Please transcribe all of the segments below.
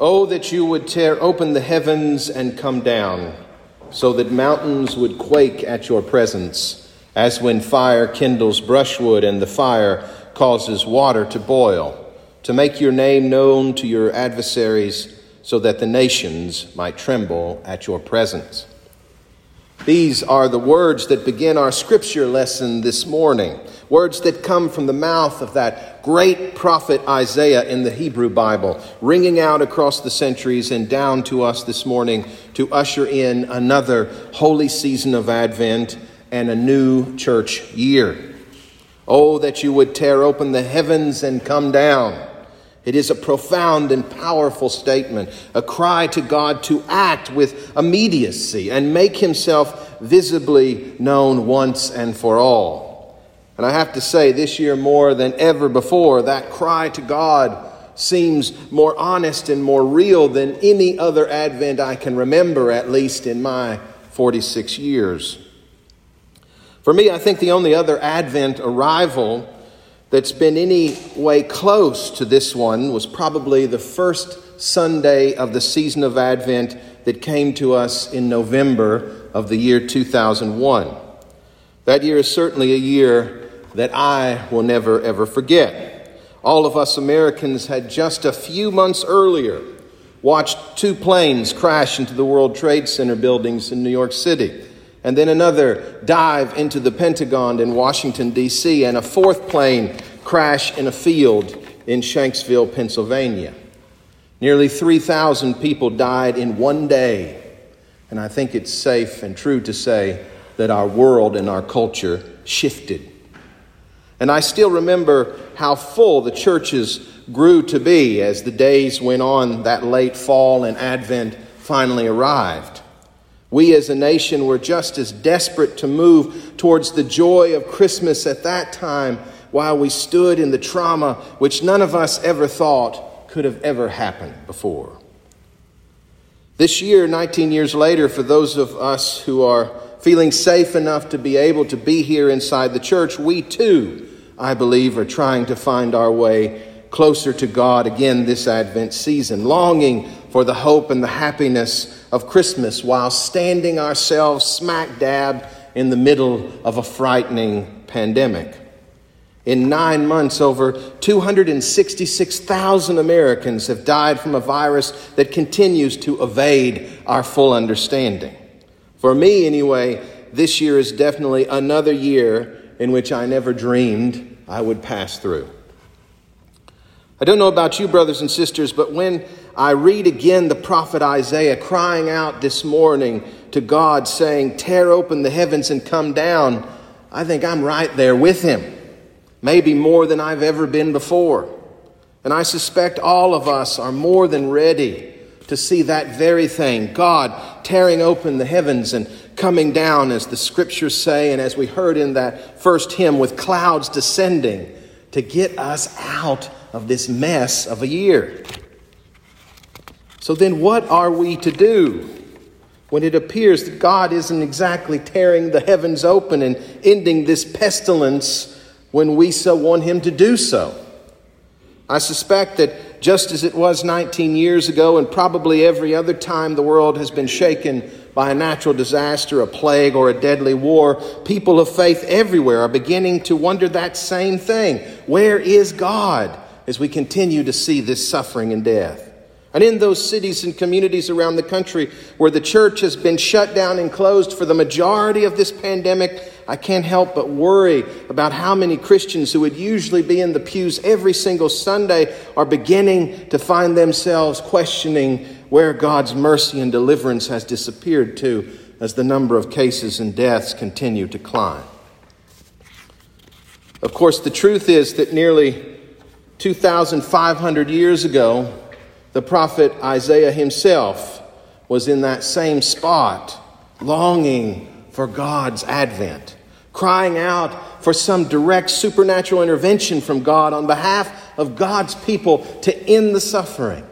Oh, that you would tear open the heavens and come down, so that mountains would quake at your presence, as when fire kindles brushwood and the fire causes water to boil, to make your name known to your adversaries, so that the nations might tremble at your presence. These are the words that begin our scripture lesson this morning, words that come from the mouth of that great prophet Isaiah in the Hebrew Bible, ringing out across the centuries and down to us this morning to usher in another holy season of Advent and a new church year. Oh, that you would tear open the heavens and come down it is a profound and powerful statement, a cry to God to act with immediacy and make himself visibly known once and for all. And I have to say, this year more than ever before, that cry to God seems more honest and more real than any other Advent I can remember, at least in my 46 years. For me, I think the only other Advent arrival that's been any way close to this one was probably the first Sunday of the season of Advent that came to us in November of the year 2001. That year is certainly a year that I will never ever forget. All of us Americans had just a few months earlier watched two planes crash into the World Trade Center buildings in New York City and then another dive into the Pentagon in Washington, D.C., and a fourth plane crash in a field in Shanksville, Pennsylvania. Nearly 3,000 people died in one day, and I think it's safe and true to say that our world and our culture shifted. And I still remember how full the churches grew to be as the days went on, that late fall and Advent finally arrived. We as a nation were just as desperate to move towards the joy of Christmas at that time while we stood in the trauma which none of us ever thought could have ever happened before. This year, 19 years later, for those of us who are feeling safe enough to be able to be here inside the church, we too, I believe, are trying to find our way closer to God again this Advent season, longing for the hope and the happiness of Christmas while standing ourselves smack dab in the middle of a frightening pandemic. In nine months, over 266,000 Americans have died from a virus that continues to evade our full understanding. For me, anyway, this year is definitely another year in which I never dreamed I would pass through. I don't know about you, brothers and sisters, but when I read again the prophet Isaiah crying out this morning to God, saying, Tear open the heavens and come down, I think I'm right there with him, maybe more than I've ever been before. And I suspect all of us are more than ready to see that very thing God tearing open the heavens and coming down, as the scriptures say, and as we heard in that first hymn, with clouds descending to get us out of this mess of a year. So then, what are we to do when it appears that God isn't exactly tearing the heavens open and ending this pestilence when we so want Him to do so? I suspect that just as it was 19 years ago, and probably every other time the world has been shaken by a natural disaster, a plague, or a deadly war, people of faith everywhere are beginning to wonder that same thing. Where is God as we continue to see this suffering and death? And in those cities and communities around the country where the church has been shut down and closed for the majority of this pandemic, I can't help but worry about how many Christians who would usually be in the pews every single Sunday are beginning to find themselves questioning where God's mercy and deliverance has disappeared to as the number of cases and deaths continue to climb. Of course, the truth is that nearly 2,500 years ago, the prophet Isaiah himself was in that same spot, longing for God's advent, crying out for some direct supernatural intervention from God on behalf of God's people to end the suffering.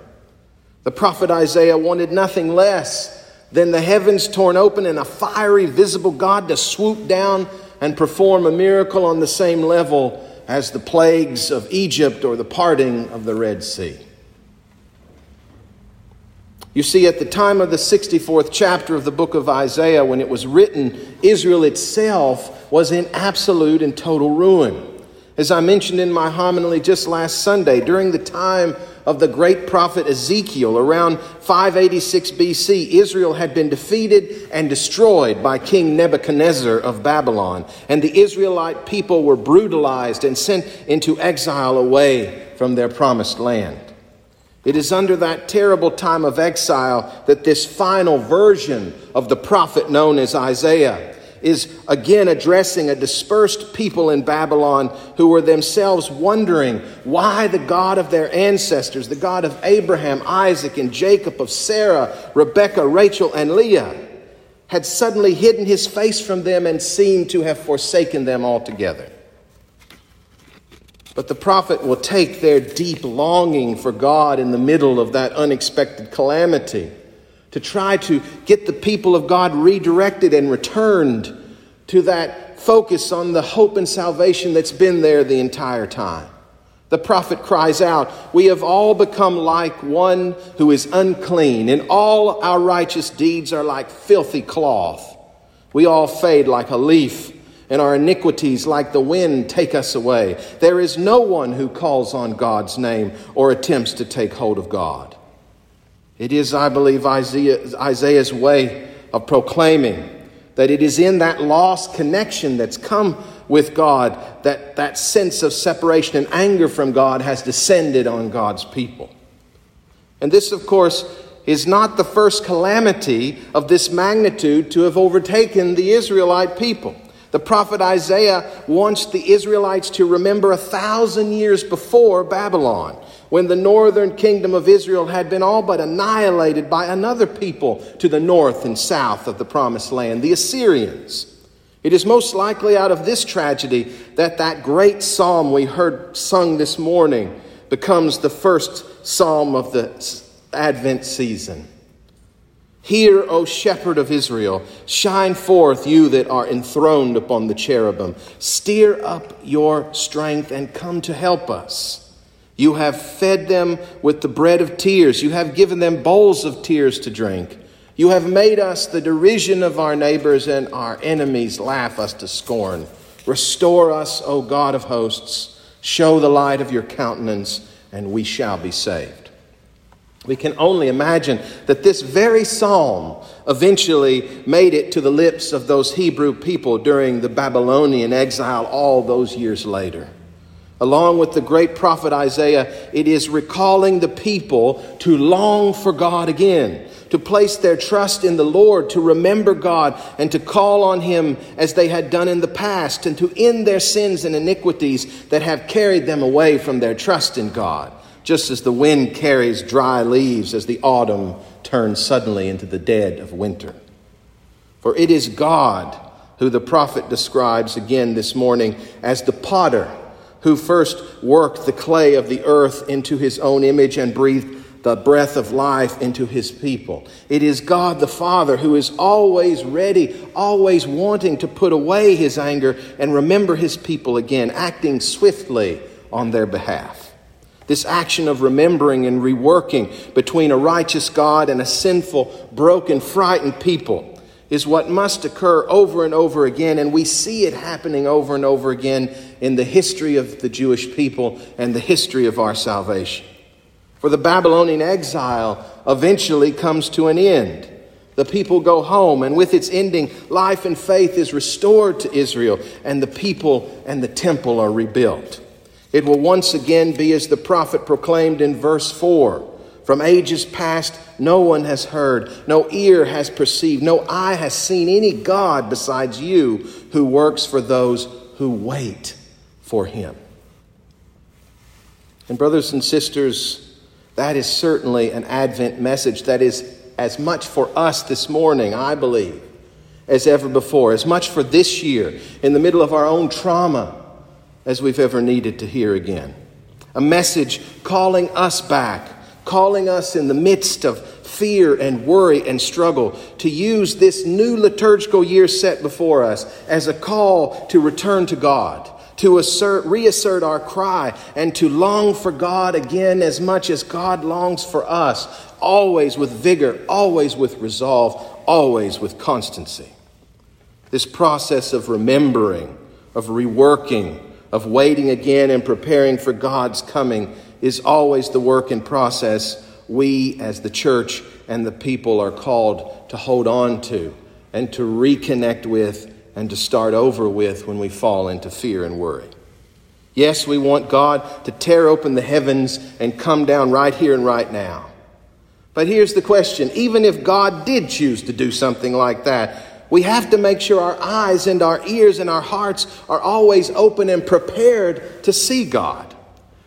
The prophet Isaiah wanted nothing less than the heavens torn open and a fiery, visible God to swoop down and perform a miracle on the same level as the plagues of Egypt or the parting of the Red Sea. You see, at the time of the 64th chapter of the book of Isaiah, when it was written, Israel itself was in absolute and total ruin. As I mentioned in my homily just last Sunday, during the time of the great prophet Ezekiel, around 586 BC, Israel had been defeated and destroyed by King Nebuchadnezzar of Babylon, and the Israelite people were brutalized and sent into exile away from their promised land. It is under that terrible time of exile that this final version of the prophet known as Isaiah is again addressing a dispersed people in Babylon who were themselves wondering why the God of their ancestors, the God of Abraham, Isaac, and Jacob, of Sarah, Rebekah, Rachel, and Leah, had suddenly hidden his face from them and seemed to have forsaken them altogether. But the prophet will take their deep longing for God in the middle of that unexpected calamity to try to get the people of God redirected and returned to that focus on the hope and salvation that's been there the entire time. The prophet cries out, We have all become like one who is unclean, and all our righteous deeds are like filthy cloth. We all fade like a leaf and our iniquities, like the wind, take us away. There is no one who calls on God's name or attempts to take hold of God. It is, I believe, Isaiah, Isaiah's way of proclaiming that it is in that lost connection that's come with God that that sense of separation and anger from God has descended on God's people. And this, of course, is not the first calamity of this magnitude to have overtaken the Israelite people. The prophet Isaiah wants the Israelites to remember a thousand years before Babylon, when the northern kingdom of Israel had been all but annihilated by another people to the north and south of the promised land, the Assyrians. It is most likely out of this tragedy that that great psalm we heard sung this morning becomes the first psalm of the Advent season. Hear, O shepherd of Israel, shine forth, you that are enthroned upon the cherubim. Steer up your strength and come to help us. You have fed them with the bread of tears. You have given them bowls of tears to drink. You have made us the derision of our neighbors, and our enemies laugh us to scorn. Restore us, O God of hosts. Show the light of your countenance, and we shall be saved. We can only imagine that this very psalm eventually made it to the lips of those Hebrew people during the Babylonian exile all those years later. Along with the great prophet Isaiah, it is recalling the people to long for God again, to place their trust in the Lord, to remember God, and to call on Him as they had done in the past, and to end their sins and iniquities that have carried them away from their trust in God just as the wind carries dry leaves as the autumn turns suddenly into the dead of winter. For it is God who the prophet describes again this morning as the potter who first worked the clay of the earth into his own image and breathed the breath of life into his people. It is God the Father who is always ready, always wanting to put away his anger and remember his people again, acting swiftly on their behalf. This action of remembering and reworking between a righteous God and a sinful, broken, frightened people is what must occur over and over again, and we see it happening over and over again in the history of the Jewish people and the history of our salvation. For the Babylonian exile eventually comes to an end. The people go home, and with its ending, life and faith is restored to Israel, and the people and the temple are rebuilt. It will once again be as the prophet proclaimed in verse 4 From ages past, no one has heard, no ear has perceived, no eye has seen any God besides you who works for those who wait for him. And, brothers and sisters, that is certainly an Advent message that is as much for us this morning, I believe, as ever before, as much for this year, in the middle of our own trauma as we've ever needed to hear again. A message calling us back, calling us in the midst of fear and worry and struggle to use this new liturgical year set before us as a call to return to God, to assert, reassert our cry, and to long for God again as much as God longs for us, always with vigor, always with resolve, always with constancy. This process of remembering, of reworking, of waiting again and preparing for God's coming is always the work and process we as the church and the people are called to hold on to and to reconnect with and to start over with when we fall into fear and worry. Yes, we want God to tear open the heavens and come down right here and right now. But here's the question even if God did choose to do something like that, we have to make sure our eyes and our ears and our hearts are always open and prepared to see God.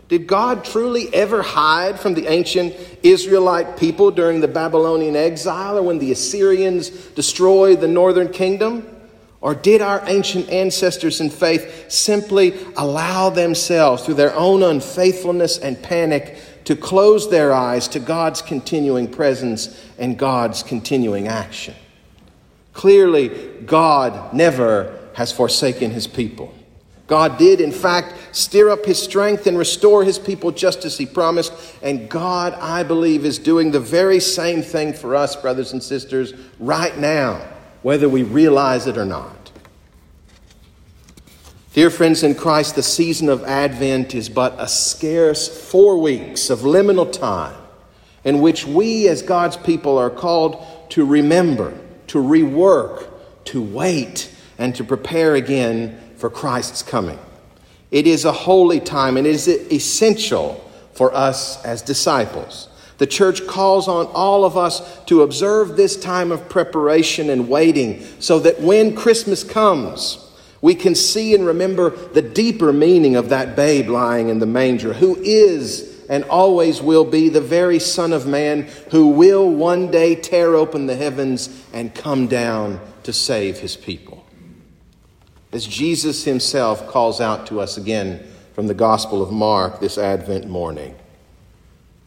Did God truly ever hide from the ancient Israelite people during the Babylonian exile or when the Assyrians destroyed the northern kingdom? Or did our ancient ancestors in faith simply allow themselves, through their own unfaithfulness and panic, to close their eyes to God's continuing presence and God's continuing action? Clearly, God never has forsaken his people. God did, in fact, stir up his strength and restore his people just as he promised. And God, I believe, is doing the very same thing for us, brothers and sisters, right now whether we realize it or not. Dear friends in Christ, the season of Advent is but a scarce four weeks of liminal time in which we, as God's people, are called to remember, to rework, to wait, and to prepare again for Christ's coming. It is a holy time and it is essential for us as disciples. The church calls on all of us to observe this time of preparation and waiting so that when Christmas comes, we can see and remember the deeper meaning of that babe lying in the manger, who is and always will be the very Son of Man, who will one day tear open the heavens and come down to save his people. As Jesus himself calls out to us again from the Gospel of Mark this Advent morning.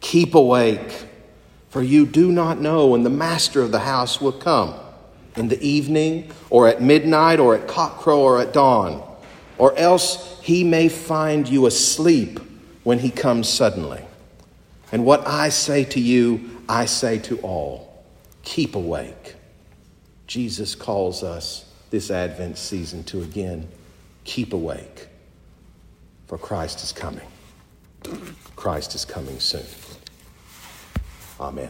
Keep awake, for you do not know when the master of the house will come in the evening, or at midnight, or at cockcrow, or at dawn, or else he may find you asleep when he comes suddenly. And what I say to you, I say to all keep awake. Jesus calls us this Advent season to again keep awake, for Christ is coming. Christ is coming soon. Amen.